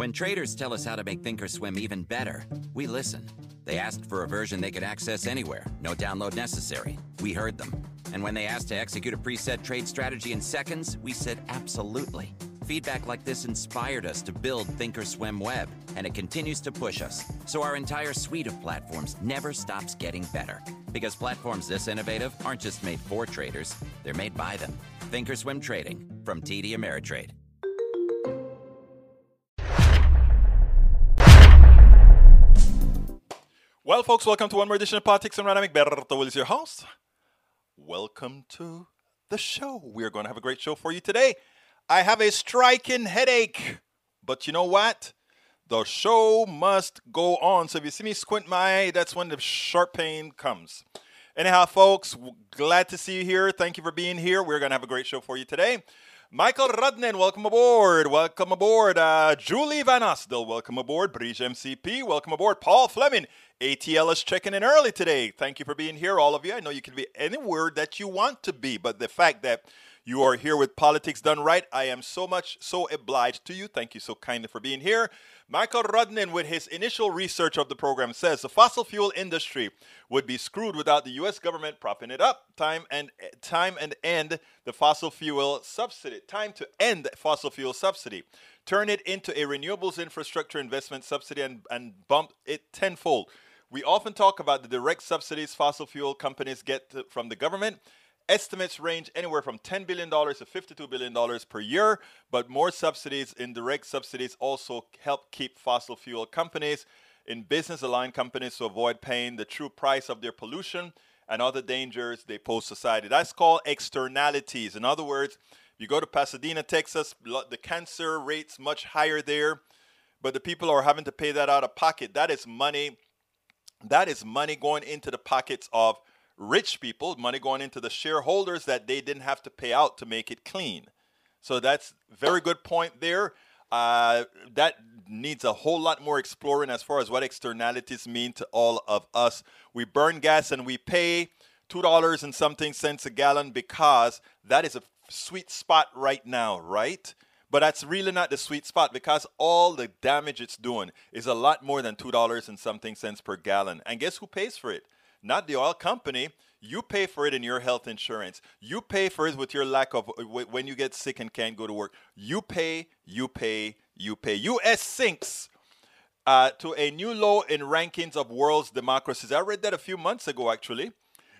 When traders tell us how to make Thinkorswim even better, we listen. They asked for a version they could access anywhere, no download necessary. We heard them. And when they asked to execute a preset trade strategy in seconds, we said absolutely. Feedback like this inspired us to build Thinkorswim Web, and it continues to push us. So our entire suite of platforms never stops getting better. Because platforms this innovative aren't just made for traders, they're made by them. Thinkorswim Trading from TD Ameritrade. Well, folks, welcome to one more edition of Politics Done Right. Egberto Willies is your host. Welcome to the show. We're going to have a great show for you today. I have a striking headache, but you know what? The show must go on. So if you see me squint my eye, that's when the sharp pain comes. Anyhow, folks, glad to see you here. Thank you for being here. We're going to have a great show for you today. Michael Rudnin, welcome aboard. Welcome aboard. Uh, Julie Van Osdel, welcome aboard. Bridge MCP, welcome aboard. Paul Fleming, ATL is checking in early today. Thank you for being here, all of you. I know you can be anywhere that you want to be, but the fact that you are here with Politics Done Right, I am so much, so obliged to you. Thank you so kindly for being here. Michael Rudnin, with his initial research of the program, says the fossil fuel industry would be screwed without the U.S. government propping it up. Time and time and end the fossil fuel subsidy. Time to end fossil fuel subsidy. Turn it into a renewables infrastructure investment subsidy and, and bump it tenfold. We often talk about the direct subsidies fossil fuel companies get to, from the government. Estimates range anywhere from $10 billion to $52 billion per year, but more subsidies, indirect subsidies, also help keep fossil fuel companies in business aligned companies to avoid paying the true price of their pollution and other dangers they pose society. That's called externalities. In other words, you go to Pasadena, Texas, the cancer rate's much higher there, but the people are having to pay that out of pocket. That is money. That is money going into the pockets of rich people, money going into the shareholders that they didn't have to pay out to make it clean. So that's very good point there. Uh, that needs a whole lot more exploring as far as what externalities mean to all of us. We burn gas and we pay two dollars and something cents a gallon because that is a sweet spot right now, right? But that's really not the sweet spot because all the damage it's doing is a lot more than two dollars and something cents per gallon. And guess who pays for it? Not the oil company. You pay for it in your health insurance. You pay for it with your lack of when you get sick and can't go to work. You pay, you pay, you pay. U.S. sinks uh, to a new low in rankings of world's democracies. I read that a few months ago, actually.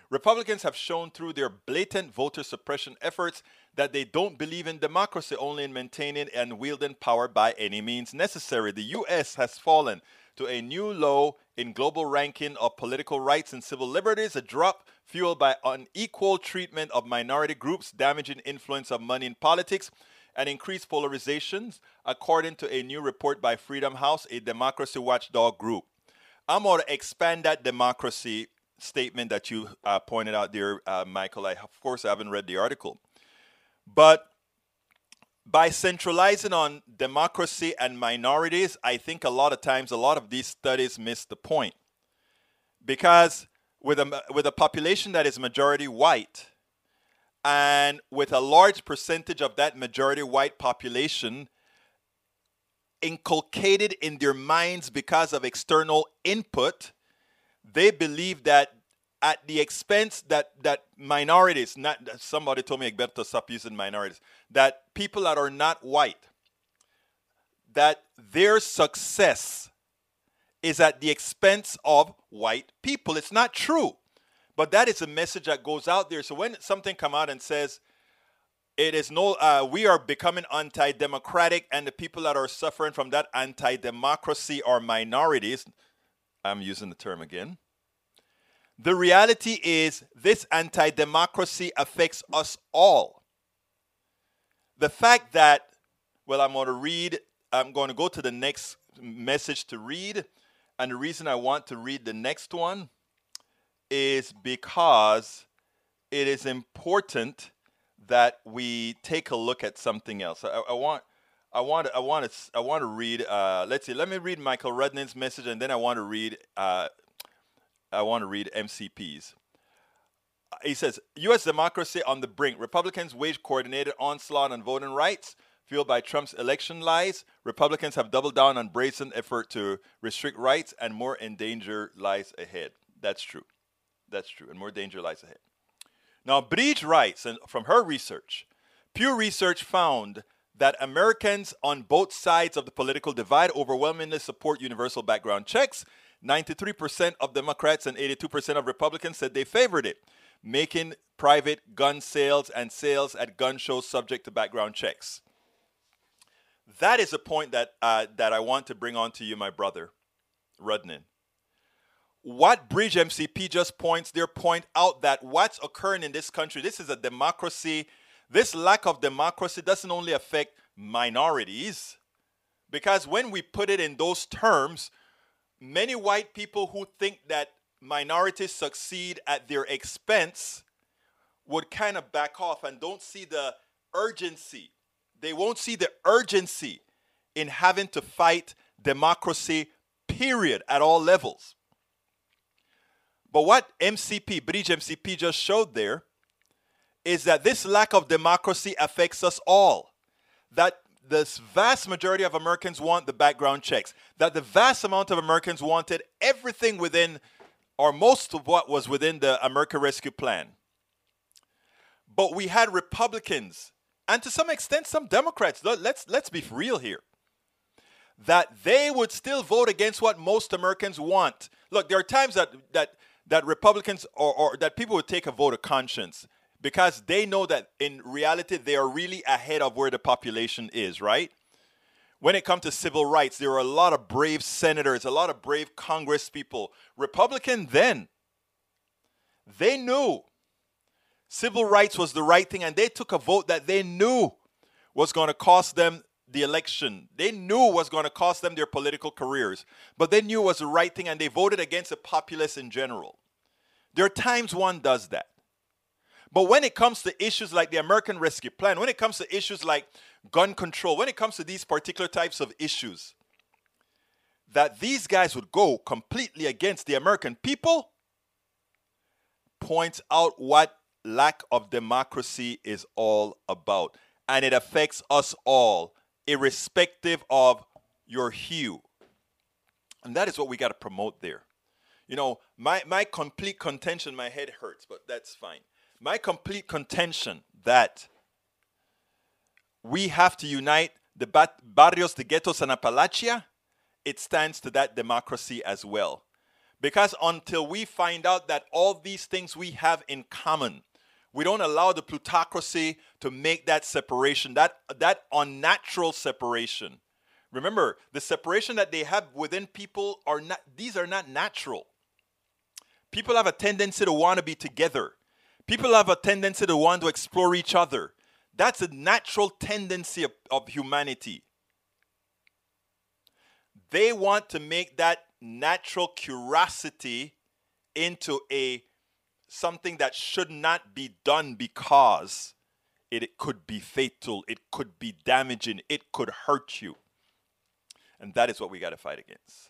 Republicans have shown through their blatant voter suppression efforts that they don't believe in democracy, only in maintaining and wielding power by any means necessary. The U.S. has fallen to a new low in global ranking of political rights and civil liberties, a drop fueled by unequal treatment of minority groups, damaging influence of money in politics, and increased polarizations, according to a new report by Freedom House, a democracy watchdog group. I'm going to expand that democracy statement that you uh, pointed out there, uh, Michael. I, of course, I haven't read the article. But by centralizing on democracy and minorities, I think a lot of times a lot of these studies miss the point. Because with a, with a population that is majority white, and with a large percentage of that majority white population inculcated in their minds because of external input, they believe that at the expense that that minorities, not somebody told me Egberto stop using minorities, that people that are not white, that their success is at the expense of white people. It's not true. But that is a message that goes out there. So when something come out and says it is no uh, we are becoming anti-democratic and the people that are suffering from that anti-democracy are minorities, I'm using the term again the reality is, this anti democracy affects us all. The fact that, well, I'm going to read, I'm going to go to the next message to read. And the reason I want to read the next one is because it is important that we take a look at something else. I, I want. I want I want to I want to read. Uh, let's see. Let me read Michael Rudnin's message, and then I want to read uh, I want to read MCP's. Uh, he says, U.S. democracy on the brink. Republicans wage coordinated onslaught on voting rights, fueled by Trump's election lies, Republicans have doubled down on brazen effort to restrict rights, and more danger lies ahead. That's true. That's true. And more danger lies ahead. Now, Bridge writes, and from her research, Pew Research found that Americans on both sides of the political divide overwhelmingly support universal background checks. 93% of Democrats and 82% of Republicans said they favored it, making private gun sales and sales at gun shows subject to background checks. That is a point that, uh, that I want to bring on to you, my brother, Rudnin. What Bridge MCP just points there point out that what's occurring in this country, this is a democracy this lack of democracy doesn't only affect minorities, because when we put it in those terms, many white people who think that minorities succeed at their expense would kind of back off and don't see the urgency. They won't see the urgency in having to fight democracy, period, at all levels. But what MCP, Bridge MCP, just showed there is that this lack of democracy affects us all. That the vast majority of Americans want the background checks, that the vast amount of Americans wanted everything within, or most of what was within the America Rescue Plan. But we had Republicans, and to some extent some Democrats, let's, let's be real here, that they would still vote against what most Americans want. Look, there are times that, that, that Republicans or, or that people would take a vote of conscience because they know that in reality they are really ahead of where the population is, right? When it comes to civil rights, there are a lot of brave senators, a lot of brave Congress people. Republican then, they knew civil rights was the right thing and they took a vote that they knew was going to cost them the election. They knew was going to cost them their political careers, but they knew it was the right thing and they voted against the populace in general. There are times one does that. But when it comes to issues like the American Rescue Plan, when it comes to issues like gun control, when it comes to these particular types of issues, that these guys would go completely against the American people points out what lack of democracy is all about. And it affects us all, irrespective of your hue. And that is what we got to promote there. You know, my, my complete contention, my head hurts, but that's fine my complete contention that we have to unite the barrios, the ghettos, and Appalachia, it stands to that democracy as well. Because until we find out that all these things we have in common, we don't allow the plutocracy to make that separation, that, that unnatural separation. Remember, the separation that they have within people are not, these are not natural. People have a tendency to want to be together. People have a tendency to want to explore each other. That's a natural tendency of, of humanity. They want to make that natural curiosity into a something that should not be done because it, it, could be fatal, it could be damaging, it could hurt you. And that is what we got to fight against.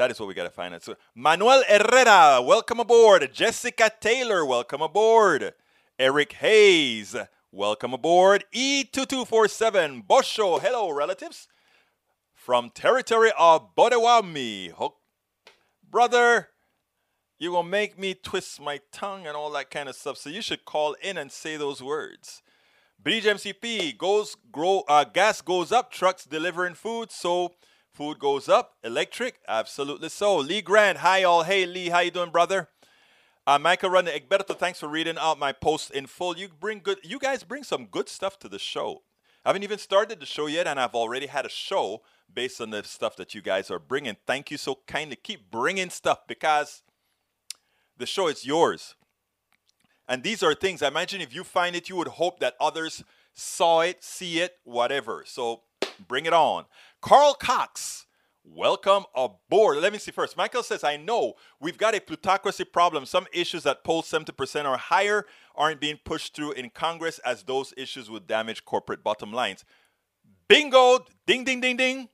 That is what we got to find out. So, Manuel Herrera, welcome aboard. Jessica Taylor, welcome aboard. Eric Hayes, welcome aboard. E2247, Bozho, hello, relatives. From territory of Bodewami. Brother, you will make me twist my tongue and all that kind of stuff. So you should call in and say those words. BGMCP goes grow uh, gas goes up, trucks delivering food, so Food goes up. Electric, absolutely so. Lee Grant, hi all. Hey Lee, how you doing, brother? Uh, Michael Rudnin, Egberto, thanks for reading out my post in full. You bring good. You guys bring some good stuff to the show. I haven't even started the show yet, and I've already had a show based on the stuff that you guys are bringing. Thank you so kindly. Keep bringing stuff because the show is yours. And these are things. I imagine if you find it, you would hope that others saw it, see it, whatever. So bring it on. Carl Cox, welcome aboard. Let me see first. Michael says, I know we've got a plutocracy problem. Some issues that poll 70% or higher aren't being pushed through in Congress as those issues would damage corporate bottom lines. Bingo! Ding, ding, ding, ding.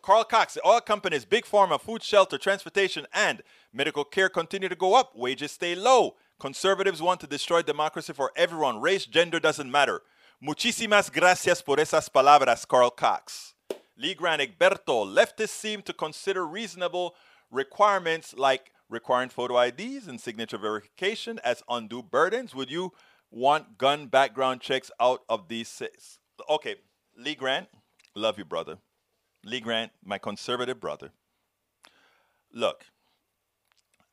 Carl Cox, the oil companies, big pharma, food, shelter, transportation, and medical care continue to go up. Wages stay low. Conservatives want to destroy democracy for everyone. Race, gender doesn't matter. Muchísimas gracias por esas palabras, Carl Cox. Lee Grant Egberto, leftists seem to consider reasonable requirements like requiring photo IDs and signature verification as undue burdens. Would you want gun background checks out of these six? Okay, Lee Grant, love you, brother. Lee Grant, my conservative brother. Look,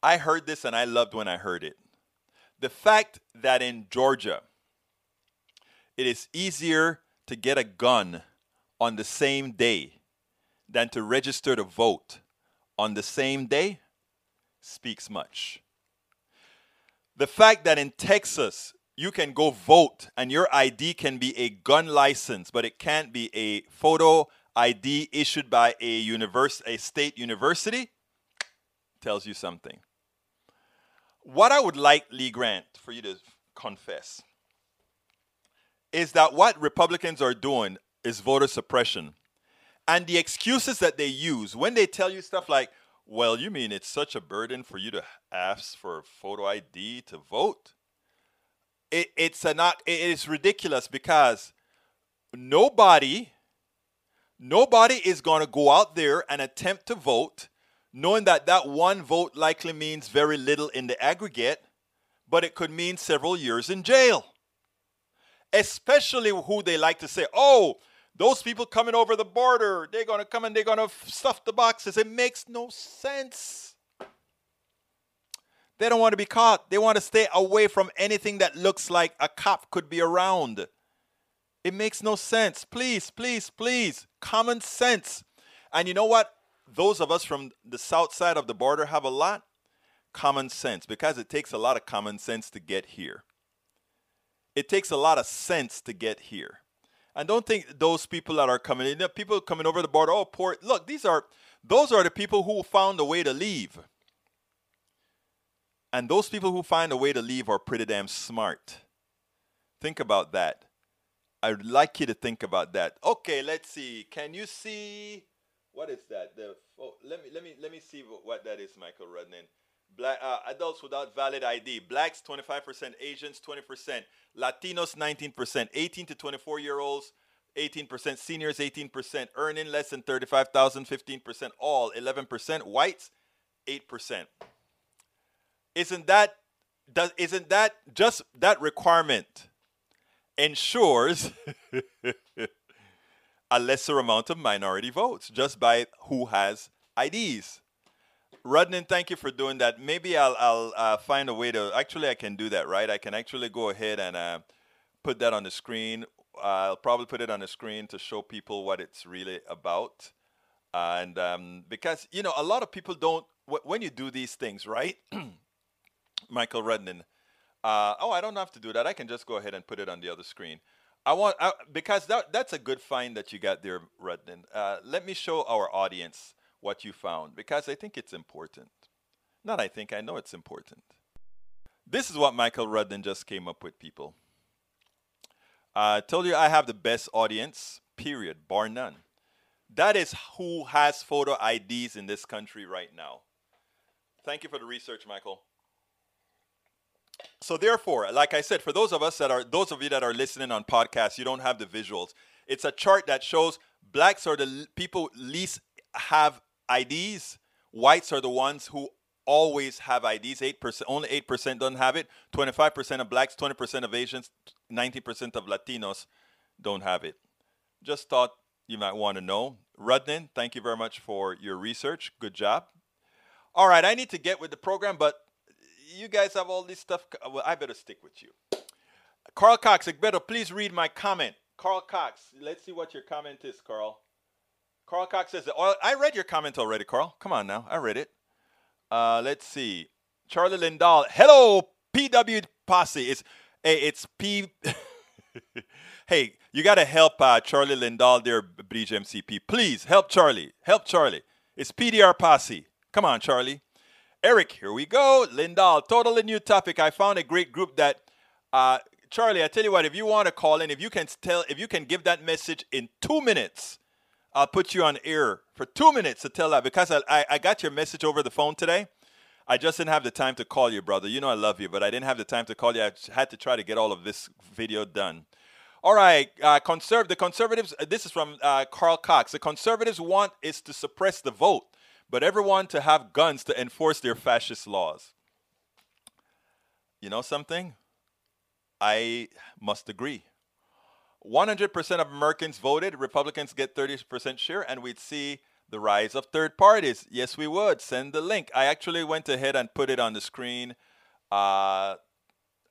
I heard this and I loved when I heard it. The fact that in Georgia, it is easier to get a gun on the same day than to register to vote on the same day speaks much. The fact that in Texas you can go vote and your ID can be a gun license, but it can't be a photo ID issued by a univers- a state university tells you something. What I would like Lee Grant for you to confess is that what Republicans are doing is voter suppression. And the excuses that they use when they tell you stuff like, well, you mean it's such a burden for you to ask for photo ID to vote? It, it's a not it is ridiculous because nobody nobody is going to go out there and attempt to vote knowing that that one vote likely means very little in the aggregate, but it could mean several years in jail. Especially who they like to say, oh, those people coming over the border, they're going to come and they're going to stuff the boxes. It makes no sense. They don't want to be caught. They want to stay away from anything that looks like a cop could be around. It makes no sense. Please, please, please, common sense. And you know what? Those of us from the south side of the border have a lot common sense because it takes a lot of common sense to get here. It takes a lot of sense to get here. And don't think those people that are coming in, people coming over the border, oh, poor. Look, these are, those are the people who found a way to leave. And those people who find a way to leave are pretty damn smart. Think about that. I'd like you to think about that. Okay, let's see. Can you see what is that? The oh, let me let me let me see what that is, Michael Rudnin. Black uh, adults without valid ID. Blacks 25%, Asians 20%, Latinos 19%, 18 to 24 year olds 18%, seniors 18%, earning less than 35,000 15%, all 11%, whites 8%. Isn't that does isn't that just that requirement ensures a lesser amount of minority votes just by who has IDs? Rudnin, thank you for doing that. Maybe I'll I'll uh, find a way to actually I can do that, right? I can actually go ahead and uh, put that on the screen. I'll probably put it on the screen to show people what it's really about. And um, because you know a lot of people don't w- when you do these things, right? Michael Rudnin. Uh, oh, I don't have to do that. I can just go ahead and put it on the other screen. I want I, because that that's a good find that you got there, Rudnin. Uh, let me show our audience what you found because I think it's important. Not I think, I know it's important. This is what Michael Rudnin just came up with, people. I uh, told you I have the best audience, period, bar none. That is who has photo IDs in this country right now. Thank you for the research, Michael. So therefore, like I said, for those of us that are those of you that are listening on podcasts, you don't have the visuals. It's a chart that shows blacks are the people least have IDs. Whites are the ones who always have IDs. 8%, only 8% don't have it. 25% of blacks, 20% of Asians, 90% of Latinos don't have it. Just thought you might want to know. Rudnin, thank you very much for your research. Good job. All right, I need to get with the program, but you guys have all this stuff. Well, I better stick with you. Carl Cox, better please read my comment. Carl Cox, let's see what your comment is, Carl. Carl Cox says, oh, I read your comment already, Carl. Come on now. I read it. Uh, let's see. Charlie Lindahl. Hello, PW Posse. It's, hey, it's P. hey, you got to help uh, Charlie Lindahl there, Bridge MCP. Please help Charlie. Help Charlie. It's PDR Posse. Come on, Charlie. Eric, here we go. Lindahl, totally new topic. I found a great group that, uh, Charlie, I tell you what, if you want to call in, if you can tell, if you can give that message in two minutes, I'll put you on air for two minutes to tell that because I, I, I, got your message over the phone today. I just didn't have the time to call you, brother. You know I love you, but I didn't have the time to call you. I had to try to get all of this video done. All right, uh, conserv- the conservatives, uh, this is from uh, Carl Cox. The conservatives want is to suppress the vote, but everyone to have guns to enforce their fascist laws. You know something? I must agree. 100% of Americans voted, Republicans get 30% share, and we'd see the rise of third parties. Yes, we would. Send the link. I actually went ahead and put it on the screen. Uh,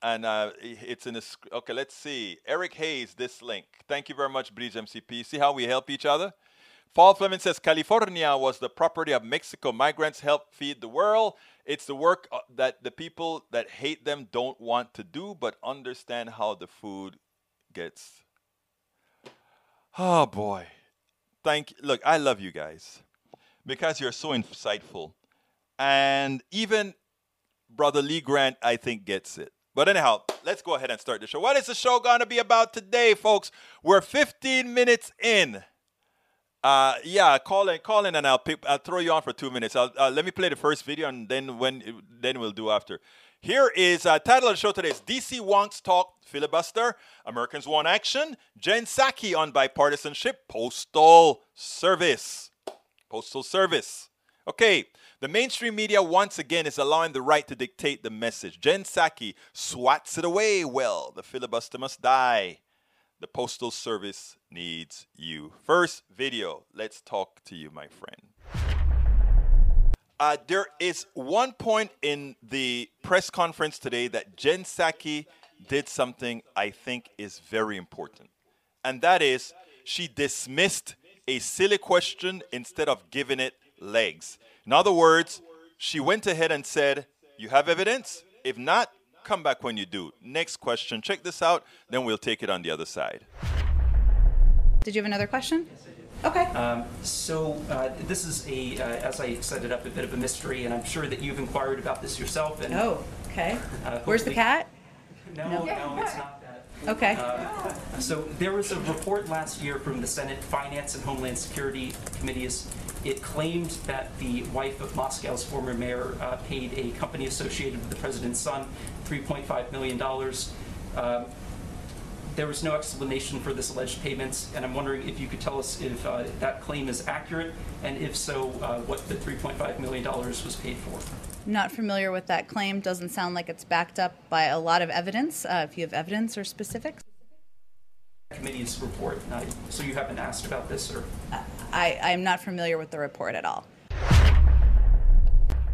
and uh, it's in sc- okay let's see eric hayes this link thank you very much bridge mcp see how we help each other paul fleming says california was the property of mexico migrants help feed the world it's the work uh, that the people that hate them don't want to do but understand how the food gets oh boy thank you look i love you guys because you're so insightful and even brother lee grant i think gets it but anyhow, let's go ahead and start the show. What is the show going to be about today, folks? We're 15 minutes in. Uh, yeah, call in, call in, and I'll pick, I'll throw you on for two minutes. I'll, uh, let me play the first video, and then when then we'll do after. Here is uh, title of the show today is DC Wonks Talk Filibuster, Americans Want Action, Jen Psaki on bipartisanship, Postal Service. Postal Service. Okay, the mainstream media once again is allowing the right to dictate the message. Jen Psaki swats it away. Well, the filibuster must die. The Postal Service needs you. First video. Let's talk to you, my friend. Uh, there is one point in the press conference today that Jen Psaki did something I think is very important. And that is she dismissed a silly question instead of giving it legs. In other words, she went ahead and said, You have evidence? If not, come back when you do. Next question. Check this out, then we'll take it on the other side. Did you have another question? Okay. Um, so uh, this is a, uh, as I set it up, a bit of a mystery, and I'm sure that you've inquired about this yourself. And, oh, okay. Uh, Where's the cat? No, No. no, it's not that. Okay. Uh, so there was a report last year from the Senate Finance and Homeland Security Committees. It claimed that the wife of Moscow's former mayor uh, paid a company associated with the president's son $3.5 million. Um, there was no explanation for this alleged payments, and I'm wondering if you could tell us if uh, that claim is accurate, and if so, uh, what the $3.5 million was paid for. Not familiar with that claim. Doesn't sound like it's backed up by a lot of evidence. Uh, if you have evidence or specifics, Committee's report. So you haven't asked about this, or? I, I'm not familiar with the report at all.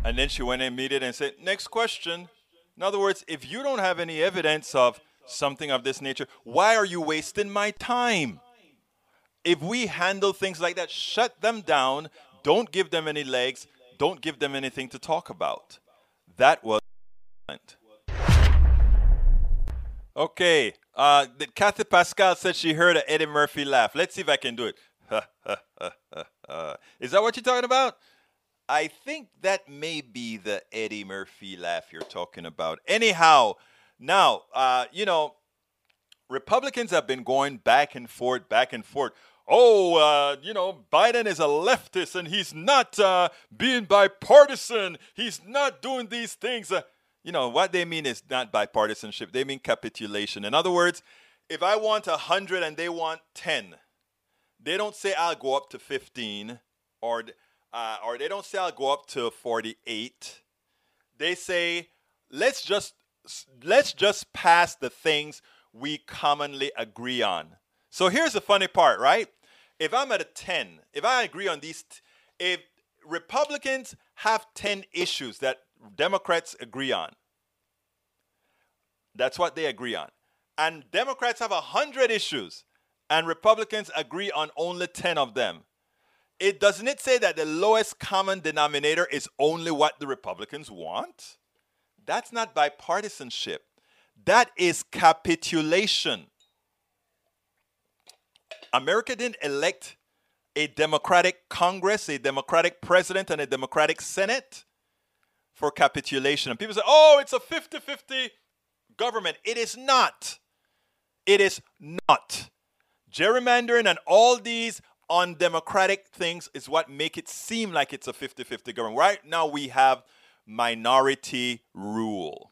And then she went and meted and said, Next question. In other words, if you don't have any evidence of something of this nature, why are you wasting my time? If we handle things like that, shut them down, don't give them any legs, don't give them anything to talk about. That was. Okay, uh, Kathy Pascal said she heard an Eddie Murphy laugh. Let's see if I can do it. Is that what you're talking about? I think that may be the Eddie Murphy laugh you're talking about. Anyhow, now, uh, you know, Republicans have been going back and forth, back and forth. Oh, uh, you know, Biden is a leftist and he's not uh, being bipartisan. He's not doing these things. Uh, you know, what they mean is not bipartisanship, they mean capitulation. In other words, if I want 100 and they want 10, they don't say I'll go up to 15 or uh, or they don't say I'll go up to 48. They say let's just let's just pass the things we commonly agree on. So here's the funny part, right? If I'm at a 10, if I agree on these t- if Republicans have 10 issues that Democrats agree on, that's what they agree on. And Democrats have 100 issues and Republicans agree on only 10 of them. It doesn't it say that the lowest common denominator is only what the Republicans want? That's not bipartisanship. That is capitulation. America didn't elect a Democratic Congress, a Democratic president, and a Democratic Senate for capitulation. And people say, oh, it's a 50 50 government. It is not. It is not. Gerrymandering and all these undemocratic things is what make it seem like it's a 50-50 government. Right now we have minority rule.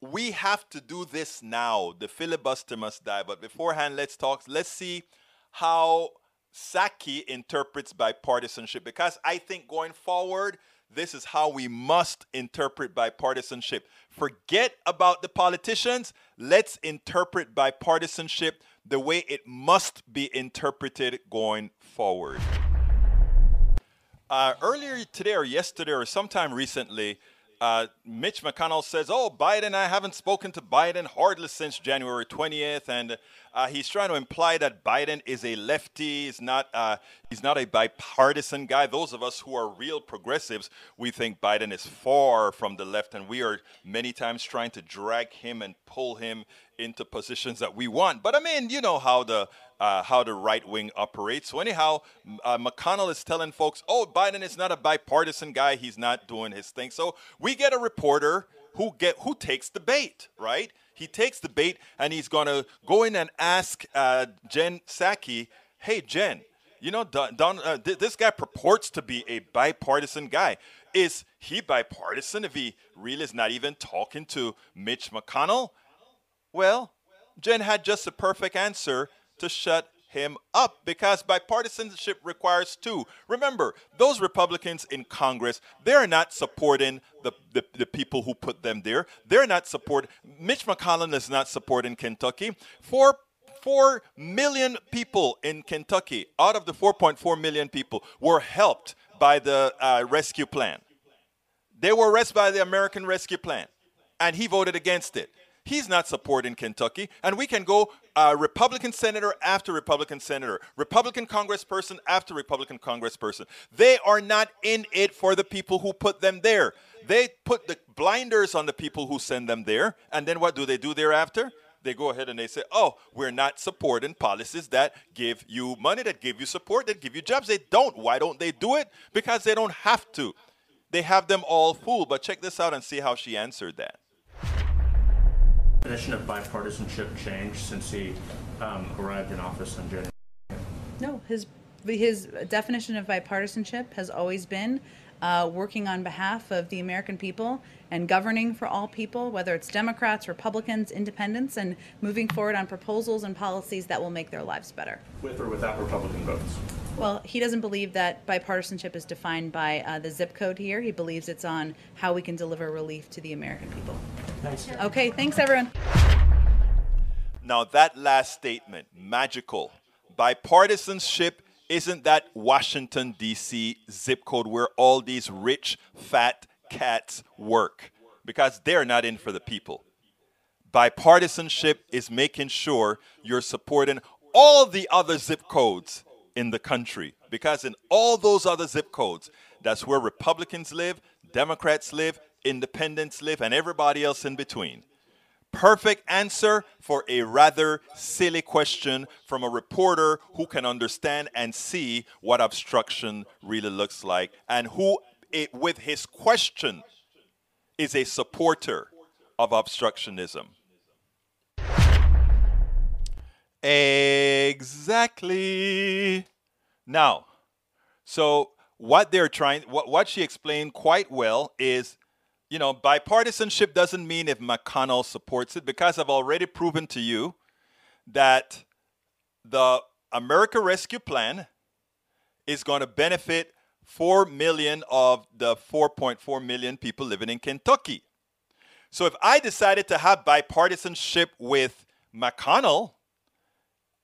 we have to do this now. The filibuster must die. But beforehand, let's talk. Let's see how Psaki interprets bipartisanship because I think going forward, this is how we must interpret bipartisanship. Forget about the politicians. Let's interpret bipartisanship the way it must be interpreted going forward. Uh, earlier today or yesterday or sometime recently, uh, Mitch McConnell says, "Oh, Biden, I haven't spoken to Biden hardly since January 20th," and uh, he's trying to imply that Biden is a lefty. He's not. Uh, he's not a bipartisan guy. Those of us who are real progressives, we think Biden is far from the left, and we are many times trying to drag him and pull him into positions that we want. But I mean, you know how the uh, how the right wing operates. So anyhow, uh, McConnell is telling folks, "Oh, Biden is not a bipartisan guy. He's not doing his thing." So we get a reporter who get who takes the bait, right? He takes the bait and he's gonna go in and ask uh, Jen Psaki, "Hey, Jen." You know, Don, Don uh, th- this guy purports to be a bipartisan guy. Is he bipartisan if he really is not even talking to Mitch McConnell? Well, Jen had just the perfect answer to shut him up because bipartisanship requires two. Remember, those Republicans in Congress, they're not supporting the, the, the, people who put them there. They're not support. Mitch McConnell is not supporting Kentucky. Four, 4 million people in Kentucky, out of the 4.4 million people, were helped by the uh, rescue plan. They were rescued by the American Rescue Plan, and he voted against it. He's not supporting Kentucky. And we can go uh, Republican senator after Republican senator, Republican congressperson after Republican congressperson. They are not in it for the people who put them there. They put the blinders on the people who send them there. And then what do they do thereafter? They go ahead and they say, oh, we're not supporting policies that give you money, that give you support, that give you jobs. They don't. Why don't they do it? Because they don't have to. They have them all fooled. But check this out and see how she answered that definition of bipartisanship changed since he um, arrived in office in January? No, his his definition of bipartisanship has always been uh, working on behalf of the American people and governing for all people, whether it's Democrats, Republicans, independents, and moving forward on proposals and policies that will make their lives better. With or without Republican votes? Well, he doesn't believe that bipartisanship is defined by uh, the zip code here. He believes it's on how we can deliver relief to the American people. Thanks. Okay, thanks, everyone. Now, that last statement, magical. Bipartisanship isn't that Washington, D.C. zip code where all these rich, fat cats work because they're not in for the people. Bipartisanship is making sure you're supporting all the other zip codes in the country because in all those other zip codes, that's where Republicans live, Democrats live, independents live, and everybody else in between. Perfect answer for a rather silly question from a reporter who can understand and see what obstruction really looks like and who, it, with his question, is a supporter of obstructionism. Exactly. Now, so what they're trying, what, what she explained quite well is you know, bipartisanship doesn't mean if McConnell supports it, because I've already proven to you that the America Rescue Plan is going to benefit 4 million of the 4.4 million people living in Kentucky. So if I decided to have bipartisanship with McConnell,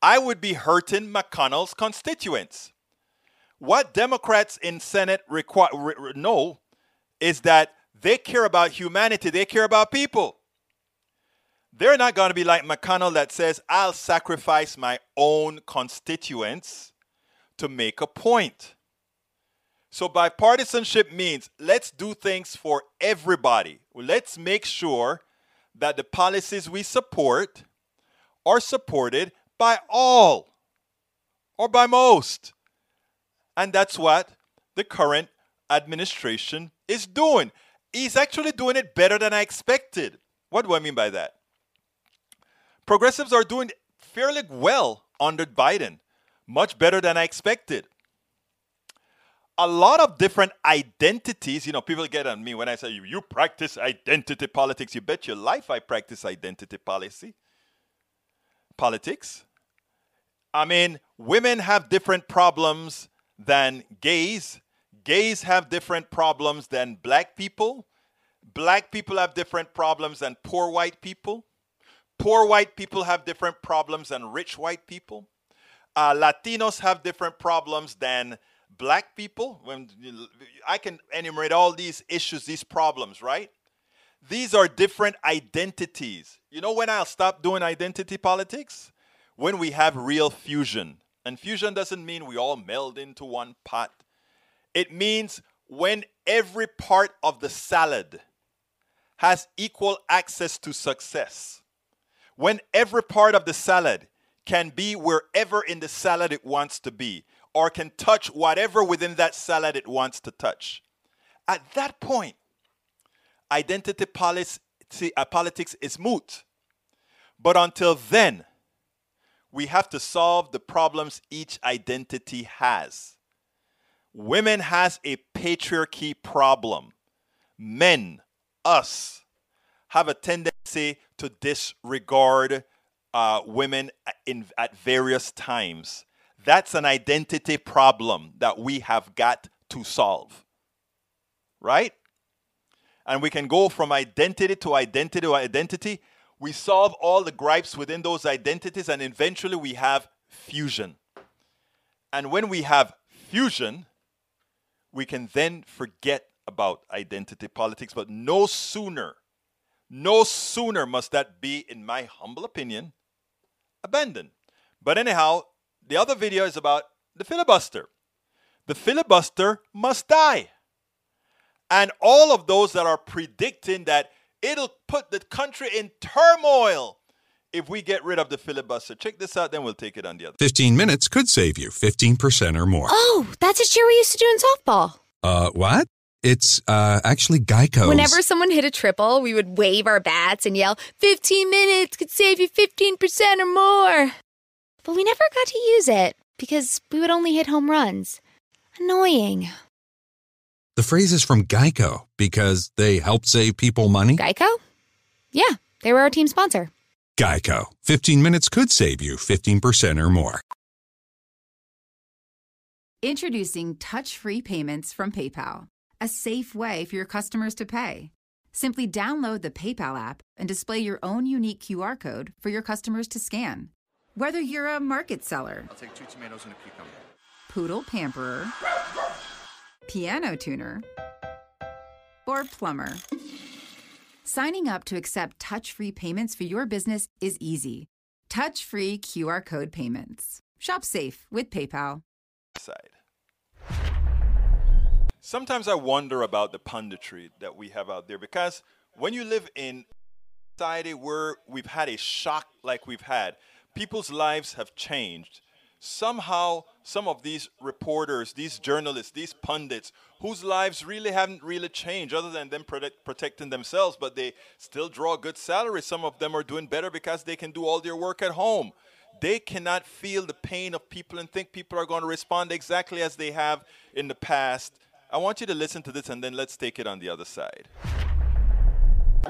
I would be hurting McConnell's constituents. What Democrats in Senate require, know is that they care about humanity, they care about people. They're not going to be like McConnell that says, I'll sacrifice my own constituents to make a point. So, bipartisanship means let's do things for everybody. Let's make sure that the policies we support are supported by all or by most. And that's what the current administration is doing he's actually doing it better than I expected. What do I mean by that? Progressives are doing fairly well under Biden, much better than I expected. a lot of different identities. You know, people get on me when I say, you, you practice identity politics. You bet your life I practice identity policy. Politics. I mean, women have different problems than gays. Gays have different problems than black people. Black people have different problems than poor white people. Poor white people have different problems than rich white people. Uh, Latinos have different problems than black people. When I can enumerate all these issues, these problems, right? These are different identities. You know when I'll stop doing identity politics? When we have real fusion. And fusion doesn't mean we all meld into one pot. It means when every part of the salad has equal access to success. When every part of the salad can be wherever in the salad it wants to be, or can touch whatever within that salad it wants to touch. At that point, identity policy, uh, politics is moot. But until then, we have to solve the problems each identity has. Women has a patriarchy problem. Men, us, have a tendency to disregard uh, women in, at various times. That's an identity problem that we have got to solve. Right? And we can go from identity to identity to identity. We solve all the gripes within those identities, and eventually we have fusion. And when we have fusion, we can then forget about identity politics. But no sooner, no sooner must that be, in my humble opinion, abandoned. But anyhow, the other video is about the filibuster. The filibuster must die. And all of those that are predicting that it'll put the country in turmoil if we get rid of the filibuster. Check this out, then we'll take it on the other. 15 minutes could save you 15% or more. Oh, that's a cheer we used to do in softball. Uh, what? It's uh, actually Geico. Whenever someone hit a triple, we would wave our bats and yell, 15 minutes could save you 15% or more. But we never got to use it because we would only hit home runs. Annoying. The phrase is from Geico because they help save people money. Geico? Yeah, they were our team sponsor. Geico. 15 minutes could save you 15% or more. Introducing touch free payments from PayPal, a safe way for your customers to pay. Simply download the PayPal app and display your own unique QR code for your customers to scan. Whether you're a market seller, I'll take two tomatoes and a cucumber. poodle pamperer, piano tuner, or plumber. Signing up to accept touch free payments for your business is easy. Touch free QR code payments. Shop safe with PayPal. side. Sometimes I wonder about the punditry that we have out there because when you live in society where we've had a shock like we've had, people's lives have changed. Somehow, some of these reporters, these journalists, these pundits, whose lives really haven't really changed other than them protect, protecting themselves, but they still draw good salary. Some of them are doing better because they can do all their work at home they cannot feel the pain of people and think people are going to respond exactly as they have in the past. I want you to listen to this and then let's take it on the other side.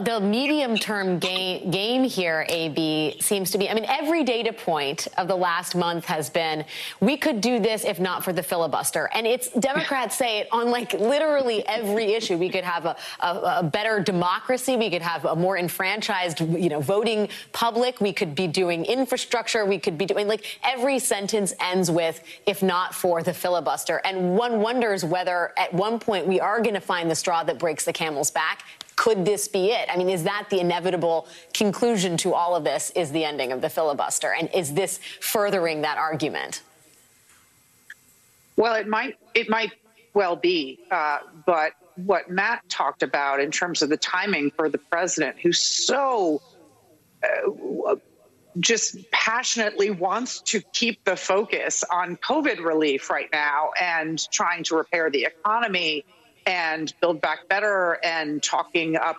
The medium term game, game here, AB, seems to be I mean, every data point of the last month has been we could do this if not for the filibuster. And it's Democrats say it on like literally every issue. We could have a, a, a better democracy. We could have a more enfranchised, you know, voting public. We could be doing infrastructure. We could be doing like every sentence ends with if not for the filibuster. And one wonders whether at one point we are going to find the straw that breaks the camel's back could this be it? I mean, is that the inevitable conclusion to all of this? Is the ending of the filibuster? And is this furthering that argument? Well, it might it might well be, uh, but what Matt talked about in terms of the timing for the president, who's so uh, just passionately wants to keep the focus on COVID relief right now and trying to repair the economy and build back better and talking up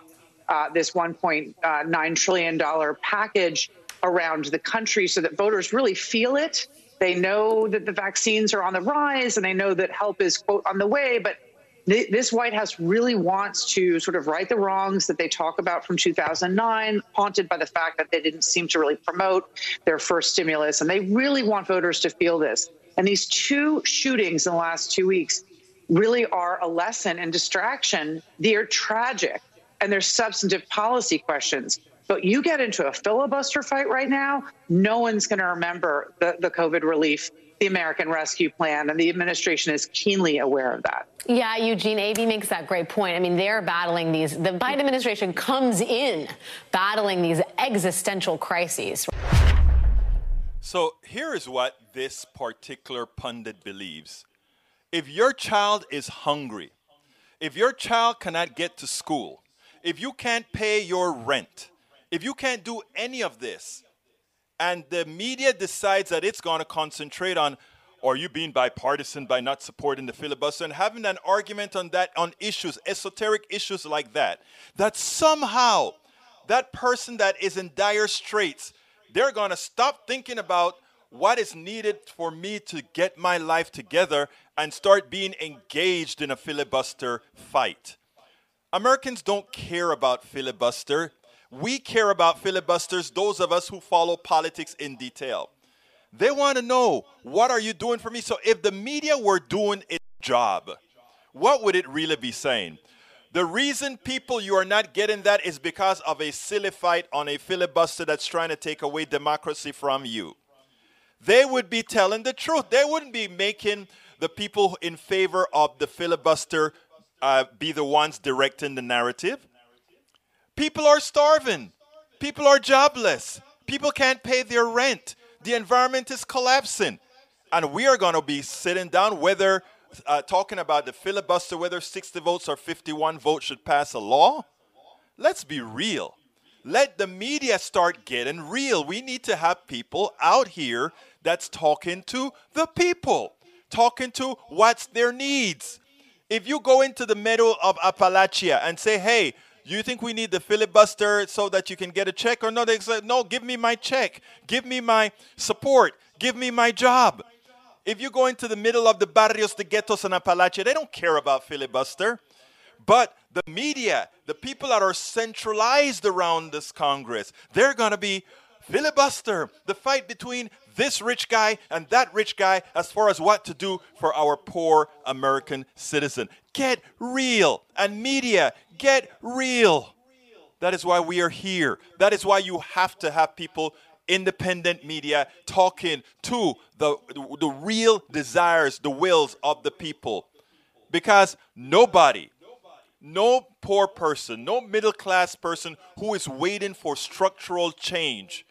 uh, this $1.9 trillion package around the country so that voters really feel it They know that the vaccines are on the rise and they know that help is, quote, on the way. But th- this White House really wants to sort of right the wrongs that they talk about from 2009, haunted by the fact that they didn't seem to really promote their first stimulus. And they really want voters to feel this. And these two shootings in the last two weeks really are a lesson and distraction. They're tragic and they're substantive policy questions. But you get into a filibuster fight right now, no one's going to remember the, the COVID relief, the American Rescue Plan, and the administration is keenly aware of that. Yeah, Eugene, AB makes that great point. I mean, they're battling these, the Biden administration comes in battling these existential crises. So here is what this particular pundit believes. If your child is hungry, if your child cannot get to school, if you can't pay your rent, if you can't do any of this, and the media decides that it's going to concentrate on, are you being bipartisan by not supporting the filibuster and having an argument on that, on issues, esoteric issues like that, that somehow that person that is in dire straits, they're going to stop thinking about what is needed for me to get my life together and start being engaged in a filibuster fight. Americans don't care about filibuster. We care about filibusters, those of us who follow politics in detail. They want to know, what are you doing for me? So if the media were doing its job, what would it really be saying? The reason people you are not getting that is because of a silly fight on a filibuster that's trying to take away democracy from you. They would be telling the truth. They wouldn't be making the people in favor of the filibuster uh, be the ones directing the narrative. People are starving. People are jobless. People can't pay their rent. The environment is collapsing. And we are going to be sitting down, whether uh, talking about the filibuster, whether 60 votes or 51 votes should pass a law. Let's be real. Let the media start getting real. We need to have people out here that's talking to the people, talking to what's their needs. If you go into the middle of Appalachia and say, hey, you think we need the filibuster so that you can get a check? Or no, they say, no, give me my check. Give me my support. Give me my job. If you go into the middle of the barrios, the ghettos in Appalachia, they don't care about filibuster. But the media, the people that are centralized around this Congress, they're going to be filibuster, the fight between this rich guy and that rich guy as far as what to do for our poor American citizen. Get real. And media, get real. That is why we are here. That is why you have to have people, independent media, talking to the, the real desires, the wills of the people. Because nobody, no poor person, no middle class person who is waiting for structural change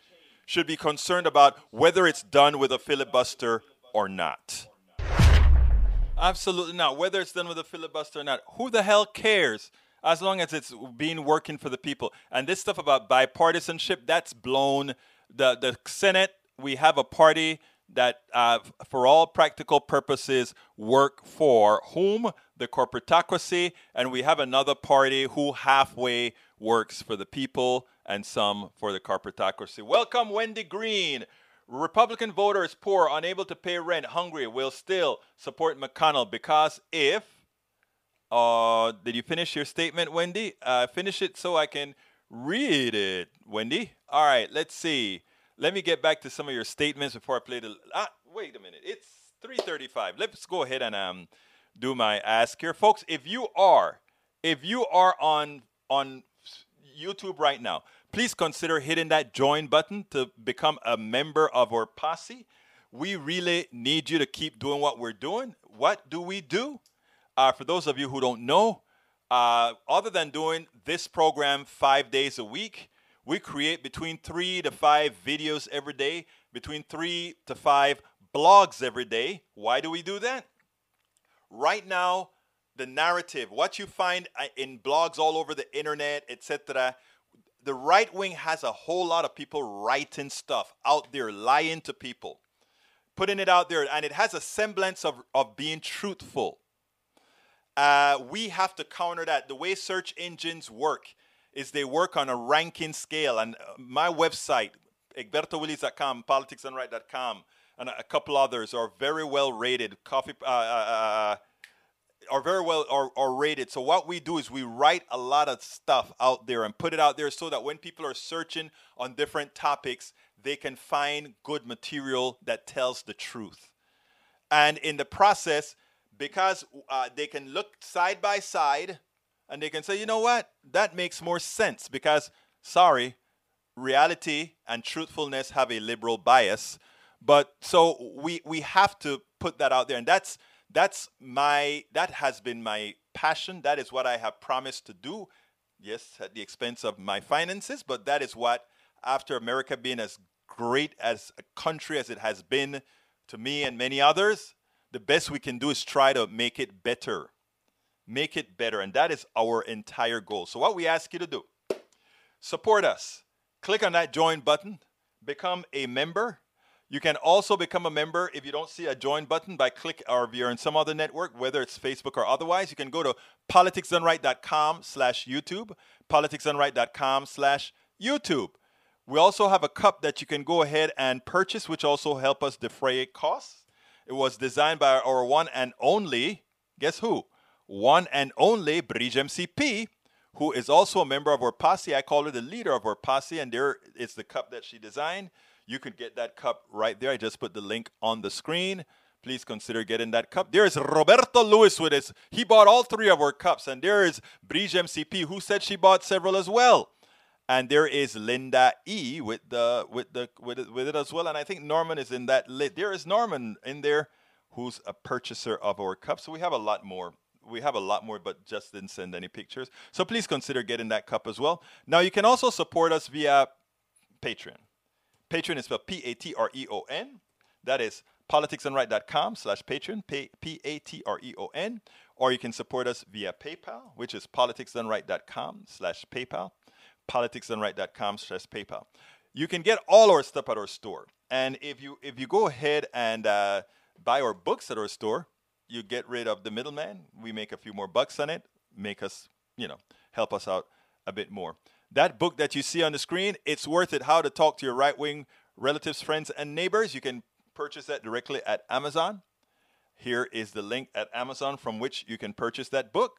should be concerned about whether it's done with a filibuster or not. Absolutely not. Whether it's done with a filibuster or not, who the hell cares? As long as it's being working for the people. And this stuff about bipartisanship, that's blown. The the Senate, we have a party that, uh, for all practical purposes, work for whom? The corporatocracy. And we have another party who halfway works for the people and some for the corporatocracy. Welcome, Wendy Green. Republican voters poor, unable to pay rent, hungry, will still support McConnell because if. Uh, did you finish your statement, Wendy? Uh, finish it so I can read it, Wendy. All right, let's see. Let me get back to some of your statements before I play the. Ah, wait a minute. It's 3:35. Let's go ahead and um, do my ask here, folks. If you are, if you are on on YouTube right now, please consider hitting that join button to become a member of our posse. We really need you to keep doing what we're doing. What do we do? Uh, for those of you who don't know, uh, other than doing this program five days a week, we create between three to five videos every day, between three to five blogs every day. Why do we do that? Right now, the narrative, what you find uh, in blogs all over the internet, etc., the right wing has a whole lot of people writing stuff out there, lying to people, putting it out there, and it has a semblance of, of being truthful. Uh, we have to counter that. The way search engines work is they work on a ranking scale. And uh, my website, egbertowillies.com, politicsdoneright.com, and a couple others are very well rated. Coffee uh, uh, uh, are very well are, are rated. So what we do is we write a lot of stuff out there and put it out there so that when people are searching on different topics, they can find good material that tells the truth. And in the process, because uh, they can look side by side and they can say, you know what, that makes more sense because, sorry, reality and truthfulness have a liberal bias. But so we we have to put that out there, and that's that's my that has been my passion. That is what I have promised to do. Yes, at the expense of my finances, but that is what after America being as great as a country as it has been to me and many others, the best we can do is try to make it better. Make it better. And that is our entire goal. So, what we ask you to do support us. Click on that join button, become a member. You can also become a member if you don't see a join button by click or if you're in some other network, whether it's Facebook or otherwise. You can go to politicsdoneright.com slash YouTube, politicsdoneright.com slash YouTube. We also have a cup that you can go ahead and purchase, which also help us defray costs. It was designed by our one and only, guess who? One and only Bridge MCP, who is also a member of our posse. I call her the leader of our posse, and there is the cup that she designed. You can get that cup right there. I just put the link on the screen. Please consider getting that cup. There is Roberto Lewis with us. He bought all three of our cups. And there is Bridge MCP, who said she bought several as well. And there is Linda E with the with the with it, with it as well. And I think Norman is in that list. There is Norman in there, who's a purchaser of our cups. So we have a lot more we have a lot more, but just didn't send any pictures. So please consider getting that cup as well. Now you can also support us via Patreon. Patreon is spelled P-A-T-R-E-O-N. That is politicsdoneright.com slash Patreon, P-A-T-R-E-O-N. Or you can support us via PayPal, which is politicsdoneright.com slash PayPal, politicsdoneright.com slash PayPal. You can get all our stuff at our store. And if you if you go ahead and uh, buy our books at our store, you get rid of the middleman. We make a few more bucks on it, make us, you know, help us out a bit more. That book that you see on the screen, it's worth it. How to talk to your right wing relatives, friends, and neighbors. You can purchase that directly at Amazon. Here is the link at Amazon from which you can purchase that book.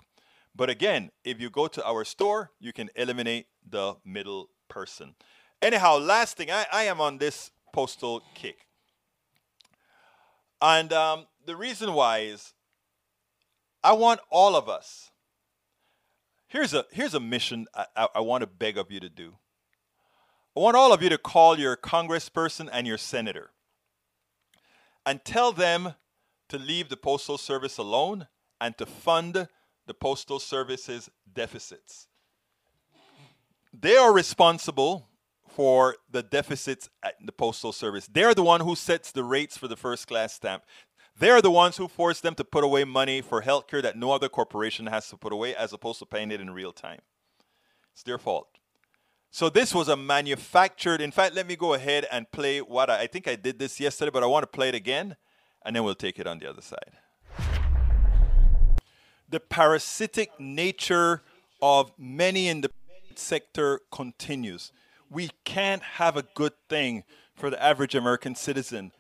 But again, if you go to our store, you can eliminate the middle person. Anyhow, last thing, I, I am on this postal kick. And um, the reason why is I want all of us. Here's a here's a mission I, I, I want to beg of you to do. I want all of you to call your congressperson and your senator and tell them to leave the postal service alone and to fund the postal service's deficits. They are responsible for the deficits at the postal service. They're the one who sets the rates for the first class stamp. They're the ones who force them to put away money for healthcare that no other corporation has to put away as opposed to paying it in real time. It's their fault. So this was a manufactured. In fact, let me go ahead and play what I, I think I did this yesterday, but I want to play it again, and then we'll take it on the other side. The parasitic nature of many in the sector continues. We can't have a good thing for the average American citizen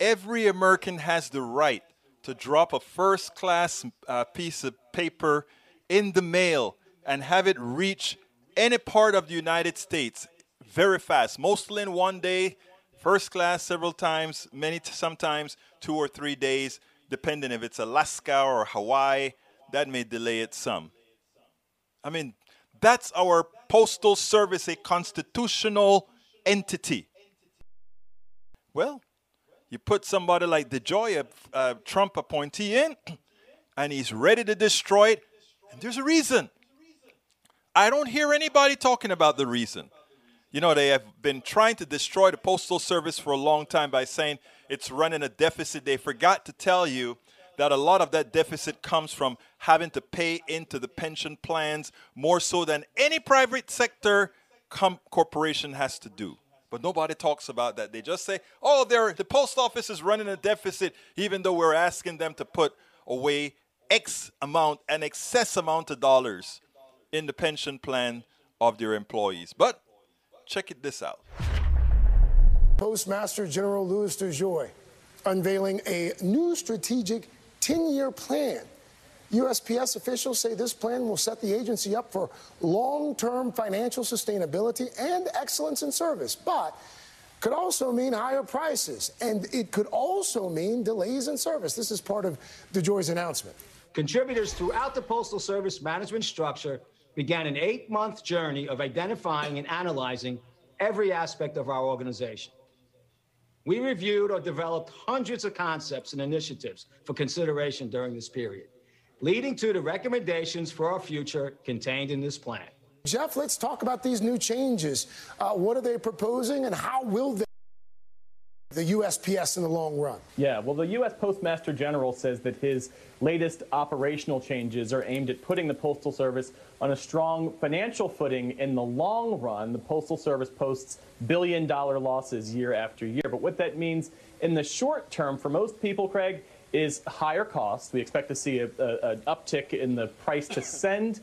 every American has the right to drop a first class uh, piece of paper in the mail and have it reach any part of the United States very fast, mostly in one day, first class several times, many t- sometimes two or three days, depending if it's Alaska or Hawaii. That may delay it some. I mean, that's our postal service, a constitutional entity. Well, you put somebody like DeJoy, a, a uh, Trump appointee, in, and he's ready to destroy it. And there's a reason. I don't hear anybody talking about the reason. You know, they have been trying to destroy the Postal Service for a long time by saying it's running a deficit. They forgot to tell you that a lot of that deficit comes from having to pay into the pension plans more so than any private sector com- corporation has to do. But nobody talks about that. They just say, oh, the post office is running a deficit, even though we're asking them to put away X amount, an excess amount of dollars in the pension plan of their employees. But check it this out. Postmaster General Louis DeJoy unveiling a new strategic 10 year plan. USPS officials say this plan will set the agency up for long term financial sustainability and excellence in service, but could also mean higher prices. And it could also mean delays in service. This is part of DeJoy's announcement. Contributors throughout the Postal Service management structure began an eight month journey of identifying and analyzing every aspect of our organization. We reviewed or developed hundreds of concepts and initiatives for consideration during this period, leading to the recommendations for our future contained in this plan. Jeff, let's talk about these new changes. Uh, what are they proposing and how will they? the USPS in the long run? Yeah, well, the U.S. Postmaster General says that his latest operational changes are aimed at putting the Postal Service on a strong financial footing in the long run. The Postal Service posts billion dollar losses year after year. But what that means in the short term for most people, Craig, is higher costs. We expect to see a, a, an uptick in the price to send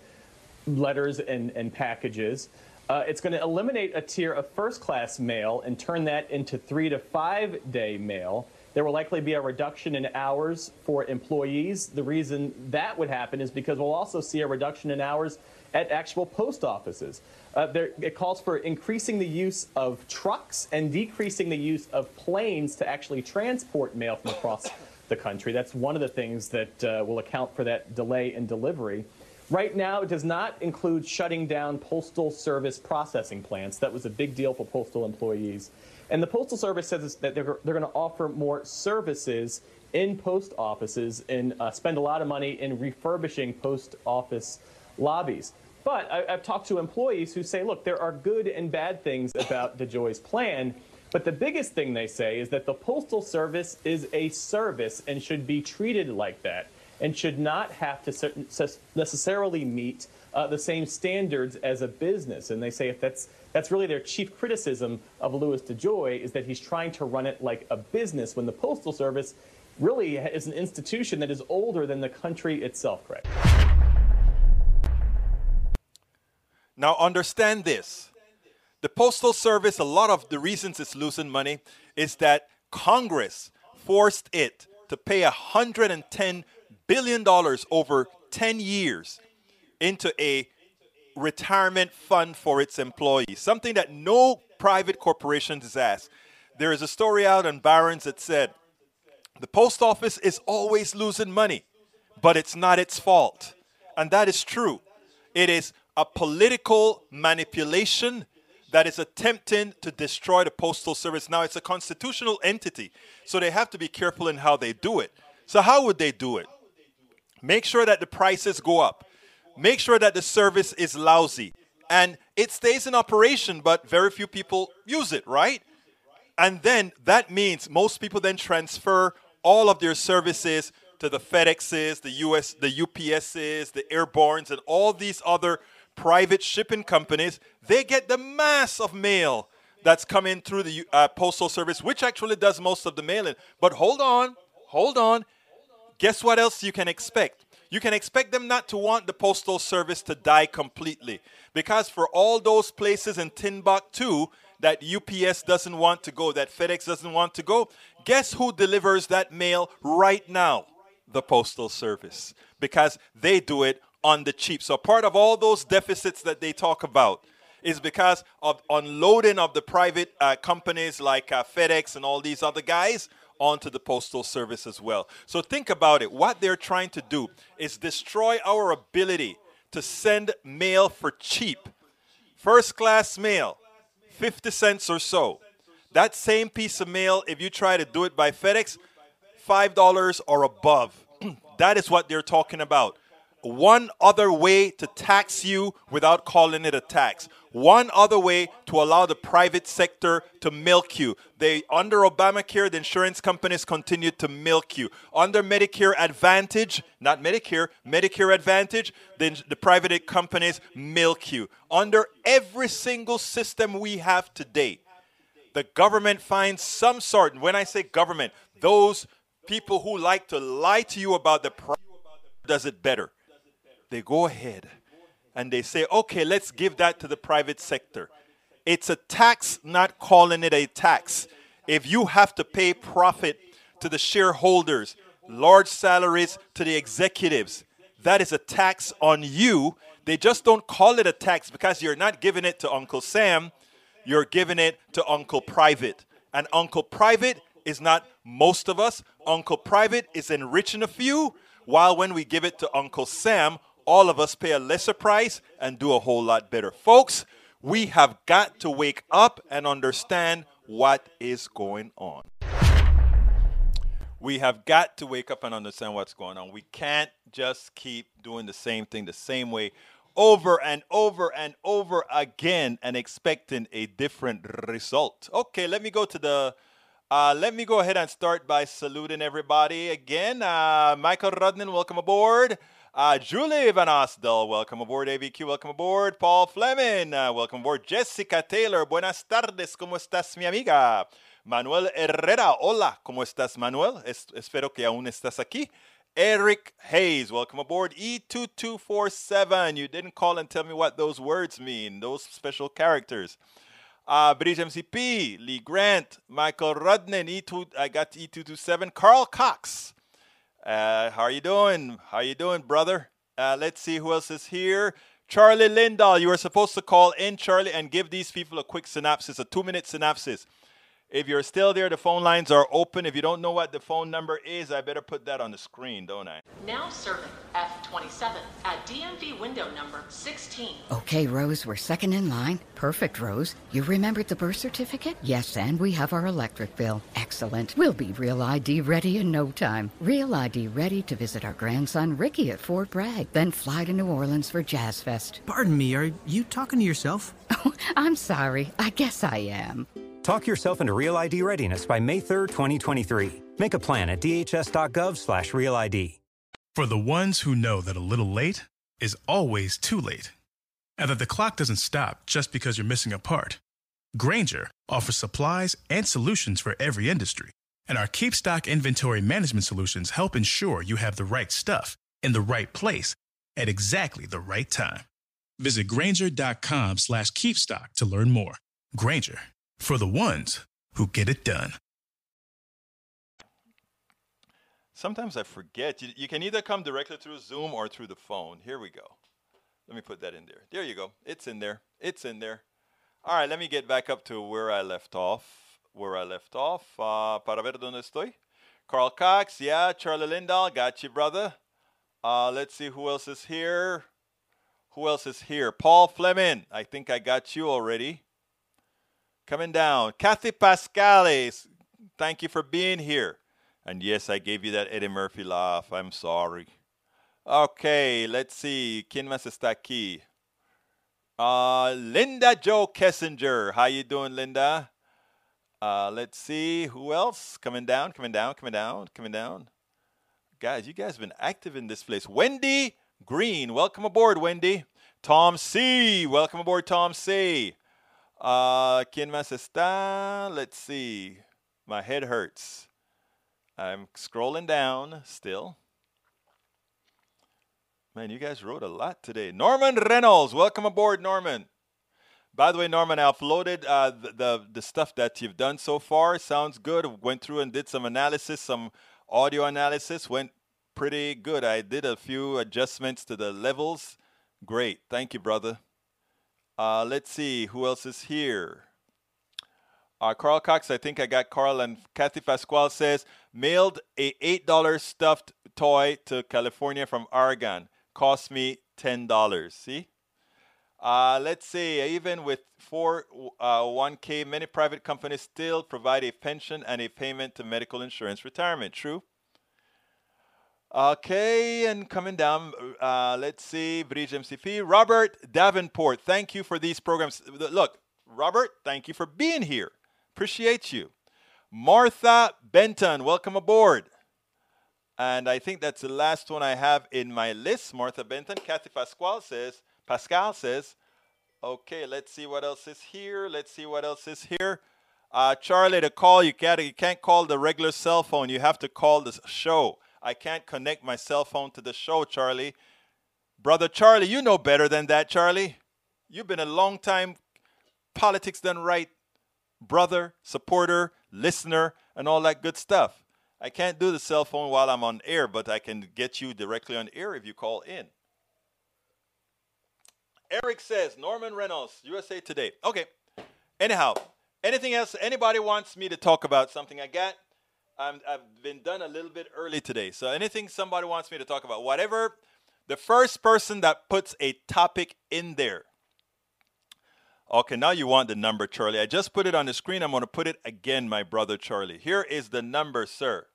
letters and, and packages. Uh, it's going to eliminate a tier of first class mail and turn that into three to five day mail. There will likely be a reduction in hours for employees. The reason that would happen is because we'll also see a reduction in hours at actual post offices. Uh, there, it calls for increasing the use of trucks and decreasing the use of planes to actually transport mail from across the country. That's one of the things that uh, will account for that delay in delivery. Right now, it does not include shutting down Postal Service processing plants. That was a big deal for postal employees. And the Postal Service says that they're, they're going to offer more services in post offices and uh, spend a lot of money in refurbishing post office lobbies. But I, have talked to employees who say, look, there are good and bad things about DeJoy's plan. But the biggest thing they say is that the Postal Service is a service and should be treated like that and should not have to necessarily meet uh, the same standards as a business. And they say if that's that's really their chief criticism of Louis DeJoy is that he's trying to run it like a business when the Postal Service really is an institution that is older than the country itself, Craig. Now understand this. The Postal Service, a lot of the reasons it's losing money is that Congress forced it to pay 110 billion dollars over 10 years into a retirement fund for its employees, something that no private corporation has asked. There is a story out on Barron's that said the post office is always losing money, but it's not its fault. And that is true. It is a political manipulation that is attempting to destroy the postal service. Now, it's a constitutional entity, so they have to be careful in how they do it. So, how would they do it? Make sure that the prices go up. Make sure that the service is lousy. And it stays in operation, but very few people use it, right? And then that means most people then transfer all of their services to the FedExes, the US, the UPSs, the Airbornes, and all these other private shipping companies. They get the mass of mail that's coming through the uh, postal service, which actually does most of the mailing. But hold on, hold on guess what else you can expect? You can expect them not to want the postal service to die completely. Because for all those places in Timbuktu that UPS doesn't want to go, that FedEx doesn't want to go, guess who delivers that mail right now? The Postal Service. Because they do it on the cheap. So part of all those deficits that they talk about is because of unloading of the private uh, companies like uh, FedEx and all these other guys onto the Postal Service as well. So think about it. What they're trying to do is destroy our ability to send mail for cheap. First class mail, 50 cents or so. That same piece of mail, if you try to do it by FedEx, $5 or above. that is what they're talking about one other way to tax you without calling it a tax. One other way to allow the private sector to milk you. They under Obamacare, the insurance companies continued to milk you. Under Medicare Advantage, not Medicare, Medicare Advantage, then the private companies milk you. Under every single system we have today, the government finds some sort, and when I say government, those people who like to lie to you about the price does it better they go ahead and they say, okay, let's give that to the private sector. It's a tax, not calling it a tax. If you have to pay profit to the shareholders, large salaries to the executives. That is a tax on you. They just don't call it a tax because you're not giving it to Uncle Sam, you're giving it to Uncle Private. And Uncle Private is not most of us. Uncle Private is enriching a few, while when we give it to Uncle Sam, all of us pay a lesser price and do a whole lot better. Folks, we have got to wake up and understand what is going on. We have got to wake up and understand what's going on. We can't just keep doing the same thing the same way over and over and over again and expecting a different result. Okay, let me go to the. Uh, let me go ahead and start by saluting everybody again. Uh, Michael Rudnin, welcome aboard. Uh, Julie Van Osdell, welcome aboard. AVQ, welcome aboard. Paul Fleming, uh, welcome aboard. Jessica Taylor, buenas tardes, ¿cómo estás, mi amiga? Manuel Herrera, hola, ¿cómo estás, Manuel? Es- espero que aún estás aquí. Eric Hayes, welcome aboard. E2247, you didn't call and tell me what those words mean, those special characters. Uh, Bridge MCP, Lee Grant, Michael Rudnin, E2, I got E227, Carl Cox. Uh, how are you doing? How you doing, brother? Uh, let's see who else is here. Charlie Lindahl, you were supposed to call in, Charlie, and give these people a quick synopsis, a two-minute synopsis. If you're still there, the phone lines are open. If you don't know what the phone number is, I better put that on the screen, don't I? Now serving F27 at DMV window number 16. Okay, Rose, we're second in line. Perfect, Rose. You remembered the birth certificate? Yes, and we have our electric bill. Excellent. We'll be Real ID ready in no time. Real ID ready to visit our grandson Ricky at Fort Bragg, then fly to New Orleans for Jazz Fest. Pardon me, are you talking to yourself? Oh, I'm sorry. I guess I am. Talk yourself into Real ID readiness by May 3rd, 2023. Make a plan at dhs.gov slash real ID. For the ones who know that a little late is always too late, and that the clock doesn't stop just because you're missing a part, Grainger offers supplies and solutions for every industry. And our Keep Stock inventory management solutions help ensure you have the right stuff in the right place at exactly the right time. Visit Grainger.com slash keepstock to learn more. Grainger, for the ones who get it done. Sometimes I forget. You, you can either come directly through Zoom or through the phone. Here we go. Let me put that in there. There you go. It's in there. It's in there. All right, let me get back up to where I left off. Where I left off. Uh, para ver dónde estoy. Carl Cox, yeah. Charlie Lindahl, got you, brother. Uh, let's see who else is here. Who else is here? Paul Fleming. I think I got you already. Coming down. Kathy Pascales. Thank you for being here. And yes, I gave you that Eddie Murphy laugh. I'm sorry. Okay, let's see. ¿Quién está aquí? Uh, Linda Joe Kessinger. How you doing, Linda? Uh, let's see. Who else? Coming down, coming down, coming down, coming down. Guys, you guys have been active in this place. Wendy Green. Welcome aboard, Wendy. Tom C. Welcome aboard, Tom C. Uh, ¿Quién más está? Let's see. My head hurts. I'm scrolling down still. Man, you guys wrote a lot today. Norman Reynolds, welcome aboard, Norman. By the way, Norman, I uploaded uh, the, the the stuff that you've done so far. Sounds good. Went through and did some analysis, some audio analysis. Went pretty good. I did a few adjustments to the levels. Great. Thank you, brother. Uh, let's see who else is here. Uh, Carl Cox, I think I got Carl and Kathy Pasquale says mailed a eight dollar stuffed toy to California from Oregon. Cost me ten dollars. See. Uh, let's see. Even with four uh, 1K, many private companies still provide a pension and a payment to medical insurance retirement. True. Okay, and coming down, uh, let's see, Bridge MCP. Robert Davenport, thank you for these programs. Look, Robert, thank you for being here. Appreciate you. Martha Benton, welcome aboard. And I think that's the last one I have in my list. Martha Benton. Kathy Pasquale says, Pascal says, okay, let's see what else is here. Let's see what else is here. Uh, Charlie, to call, you can't, you can't call the regular cell phone. You have to call the show. I can't connect my cell phone to the show, Charlie. Brother Charlie, you know better than that, Charlie. You've been a long time politics done right brother, supporter, listener, and all that good stuff. I can't do the cell phone while I'm on air, but I can get you directly on air if you call in. Eric says Norman Reynolds, USA Today. Okay. Anyhow, anything else? Anybody wants me to talk about something I got? I'm, I've been done a little bit early today. So anything somebody wants me to talk about, whatever. The first person that puts a topic in there. Okay, now you want the number, Charlie. I just put it on the screen. I'm going to put it again, my brother Charlie. Here is the number, sir.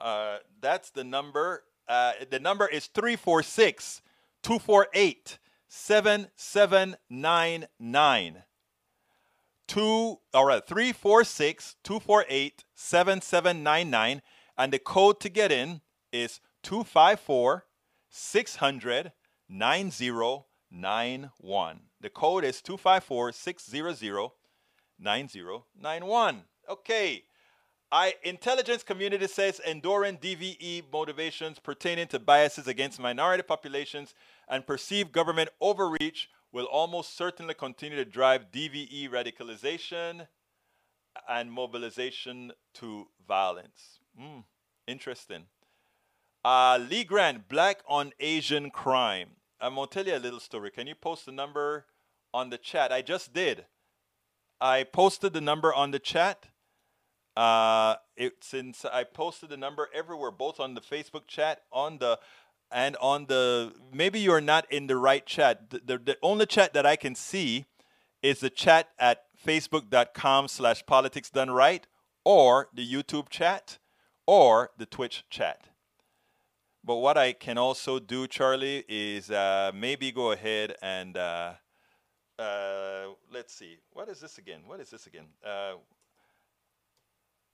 Uh, that's the number. Uh, the number is 346 248 7799. Two, all right, 346 248 7799. And the code to get in is 254 600 9091. The code is 254 600 9091. Okay. I intelligence community says enduring DVE motivations pertaining to biases against minority populations and perceived government overreach will almost certainly continue to drive DVE radicalization and mobilization to violence. Mm, interesting. Uh, Lee Grant, Black on Asian Crime. I'm going to tell you a little story. Can you post the number on the chat? I just did. I posted the number on the chat. Uh, it, since I posted the number everywhere, both on the Facebook chat, on the and on the maybe you're not in the right chat. The, the, the only chat that I can see is the chat at facebook.com slash politics done right or the YouTube chat or the Twitch chat. But what I can also do, Charlie, is uh, maybe go ahead and uh, uh, let's see. What is this again? What is this again? Uh,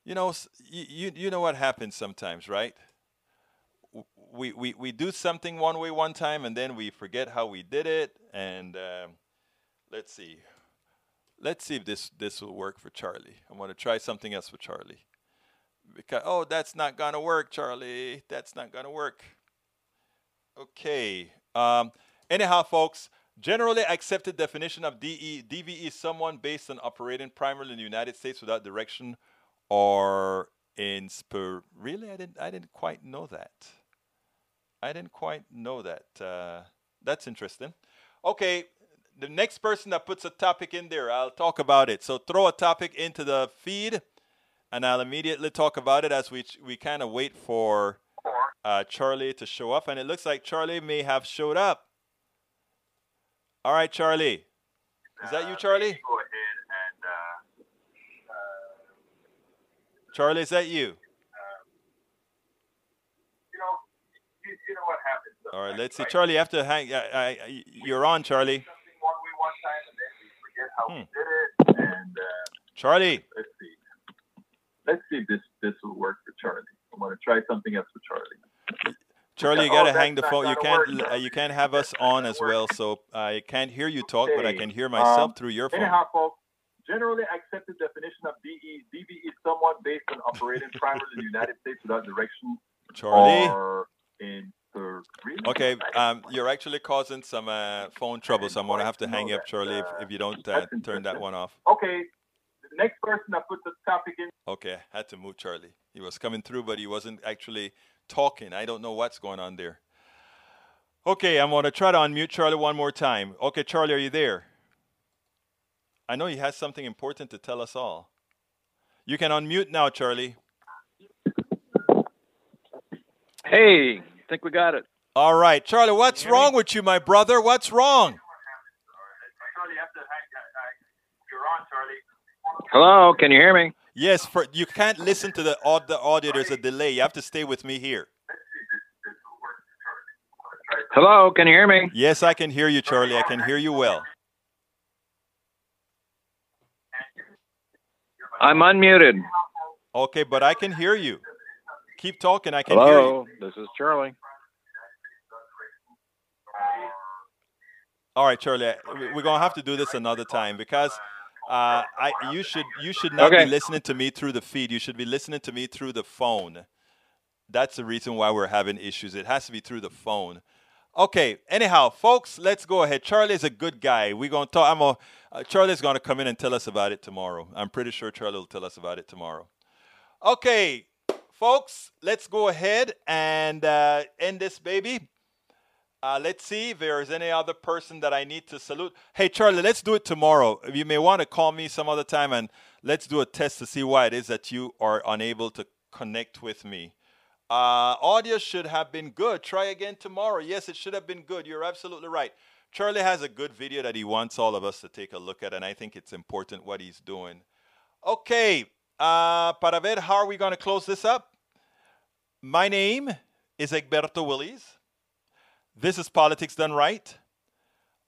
you know, you, you know what happens sometimes, right? We, we, we do something one way one time and then we forget how we did it. And um, let's see. Let's see if this, this will work for Charlie. I want to try something else for Charlie. Because, oh, that's not going to work, Charlie. That's not going to work. Okay. Um, anyhow, folks, generally accepted definition of DE, DVE is someone based on operating primarily in the United States without direction or in spur. Really, I didn't. I didn't quite know that. I didn't quite know that. Uh, that's interesting. Okay, the next person that puts a topic in there, I'll talk about it. So throw a topic into the feed, and I'll immediately talk about it as we we kind of wait for uh, Charlie to show up. And it looks like Charlie may have showed up. All right, Charlie. Is that you, Charlie? Go ahead and uh, Charlie, is that you? you know, you, you know what happens. All right, let's see. Charlie, you have to hang. I, I, you're on, Charlie. One way one time, and then we forget how Hmm. we did it. And uh, Charlie. let's see. Let's see if this this will work for Charlie. I'm going to try something else for Charlie. Charlie, you Oh, gotta that's hang the phone. You can't. work. uh, you can't have us on as well. So I can't hear you talk, but I can hear myself Um, through your phone. Anyhow, folks, generally accepted definition of DE, DVE is someone based on operating primarily in the United States without direction Charlie. or in? Okay, um, you're actually causing some uh, phone trouble, so I'm gonna have to hang you up, Charlie, if, if you don't uh, turn that one off. Okay, the next person that put the topic in. Okay, had to move Charlie. He was coming through, but he wasn't actually talking. I don't know what's going on there. Okay, I'm gonna try to unmute Charlie one more time. Okay, Charlie, are you there? I know he has something important to tell us all. You can unmute now, Charlie. Hey, think we got it. All right, Charlie, what's wrong with you, my brother? What's wrong? Charlie, you have to hang. You're on, Charlie. Hello, can you hear me? Yes, for you can't listen to the, aud- the audio. There's a delay. You have to stay with me here. Hello, can you hear me? Yes, I can hear you, Charlie. I can hear you well. I'm unmuted. Okay, but I can hear you. Keep talking. I can hear you. Hello, this is Charlie. All right, Charlie. We- We're gonna have to do this another time because uh, I you should you should not Okay. be listening to me through the feed. You should be listening to me through the phone. That's the reason why we're having issues. It has to be through the phone. Okay. Anyhow, folks, let's go ahead. Charlie's a good guy. We're gonna talk. I'm a, uh, Charlie's gonna come in and tell us about it tomorrow. I'm pretty sure Charlie will tell us about it tomorrow. Okay. Folks, let's go ahead and uh, end this baby. Uh, let's see if there is any other person that I need to salute. Hey, Charlie, let's do it tomorrow. You may want to call me some other time and let's do a test to see why it is that you are unable to connect with me. Uh, audio should have been good. Try again tomorrow. Yes, it should have been good. You're absolutely right. Charlie has a good video that he wants all of us to take a look at, and I think it's important what he's doing. Okay, uh, para ver how are we going to close this up? My name is Egberto Willies. This is Politics Done Right.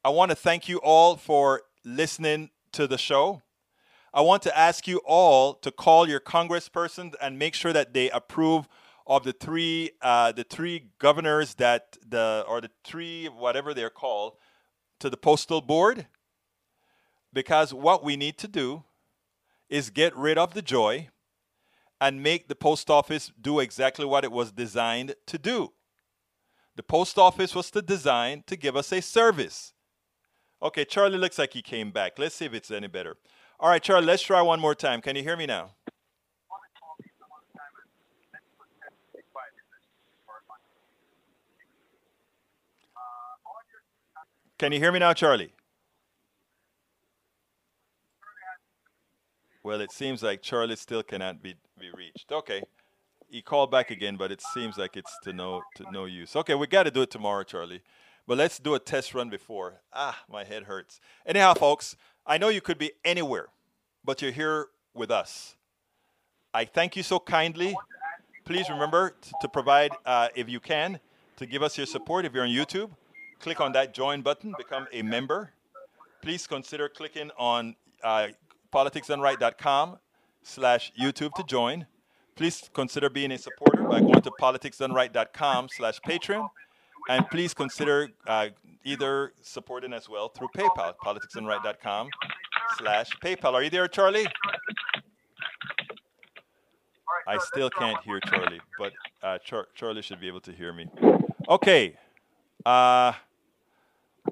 I want to thank you all for listening to the show. I want to ask you all to call your congressperson and make sure that they approve of the three uh, the three governors that the or the three whatever they're called to the postal board because what we need to do is get rid of DeJoy and make the post office do exactly what it was designed to do. The post office was to design to give us a service. Okay, Charlie looks like he came back. Let's see if it's any better. All right, Charlie, let's try one more time. Can you hear me now? Can you hear me now, Charlie? Well, it seems like Charlie still cannot be, be reached. Okay. He called back again, but it seems like it's to no to no use. Okay, we got to do it tomorrow, Charlie. But let's do a test run before. Ah, my head hurts. Anyhow, folks, I know you could be anywhere, but you're here with us. I thank you so kindly. Please remember t- to provide, uh, if you can, to give us your support. If you're on YouTube, click on that join button, become a member. Please consider clicking on uh, politicsdoneright.com slash YouTube to join. Please consider being a supporter by going to politicsdoneright.com slash Patreon. And please consider uh, either supporting as well through PayPal, politicsdoneright.com slash PayPal. Are you there, Charlie? I still can't hear Charlie, but uh, Char- Charlie should be able to hear me. Okay. Uh,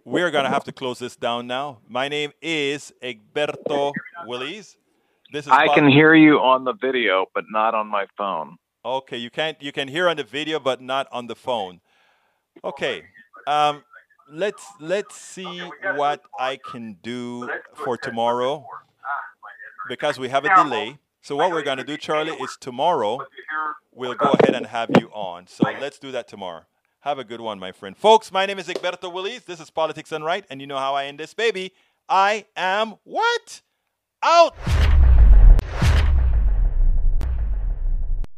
we're going to have to close this down now. My name is Egberto Willies. This is I can hear you on the video, but not on my phone. Okay, you can't you can hear on the video but not on the phone. Okay. Um let's let's see what I can do for tomorrow because we have a delay. So what we're going to do Charlie is tomorrow we'll go ahead and have you on. So let's do that tomorrow. Have a good one, my friend. Folks, my name is Egberto Willies. This is Politics Done Right, and you know how I end this baby. I am what? Out!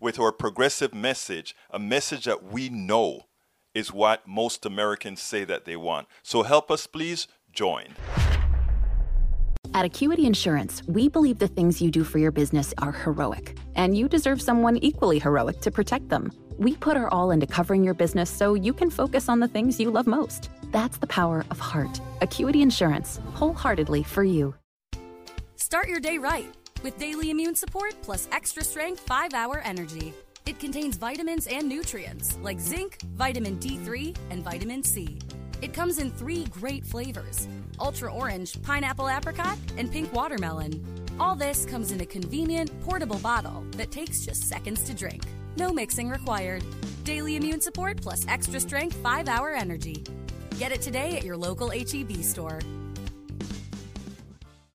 with our progressive message, a message that we know is what most Americans say that they want. So help us, please join. At Acuity Insurance, we believe the things you do for your business are heroic, and you deserve someone equally heroic to protect them. We put our all into covering your business so you can focus on the things you love most. That's the power of heart. Acuity Insurance, wholeheartedly for you. Start your day right with daily immune support plus extra strength 5 hour energy. It contains vitamins and nutrients like zinc, vitamin D3, and vitamin C. It comes in three great flavors ultra orange, pineapple apricot, and pink watermelon. All this comes in a convenient, portable bottle that takes just seconds to drink. No mixing required. Daily immune support plus extra strength 5 hour energy. Get it today at your local HEB store.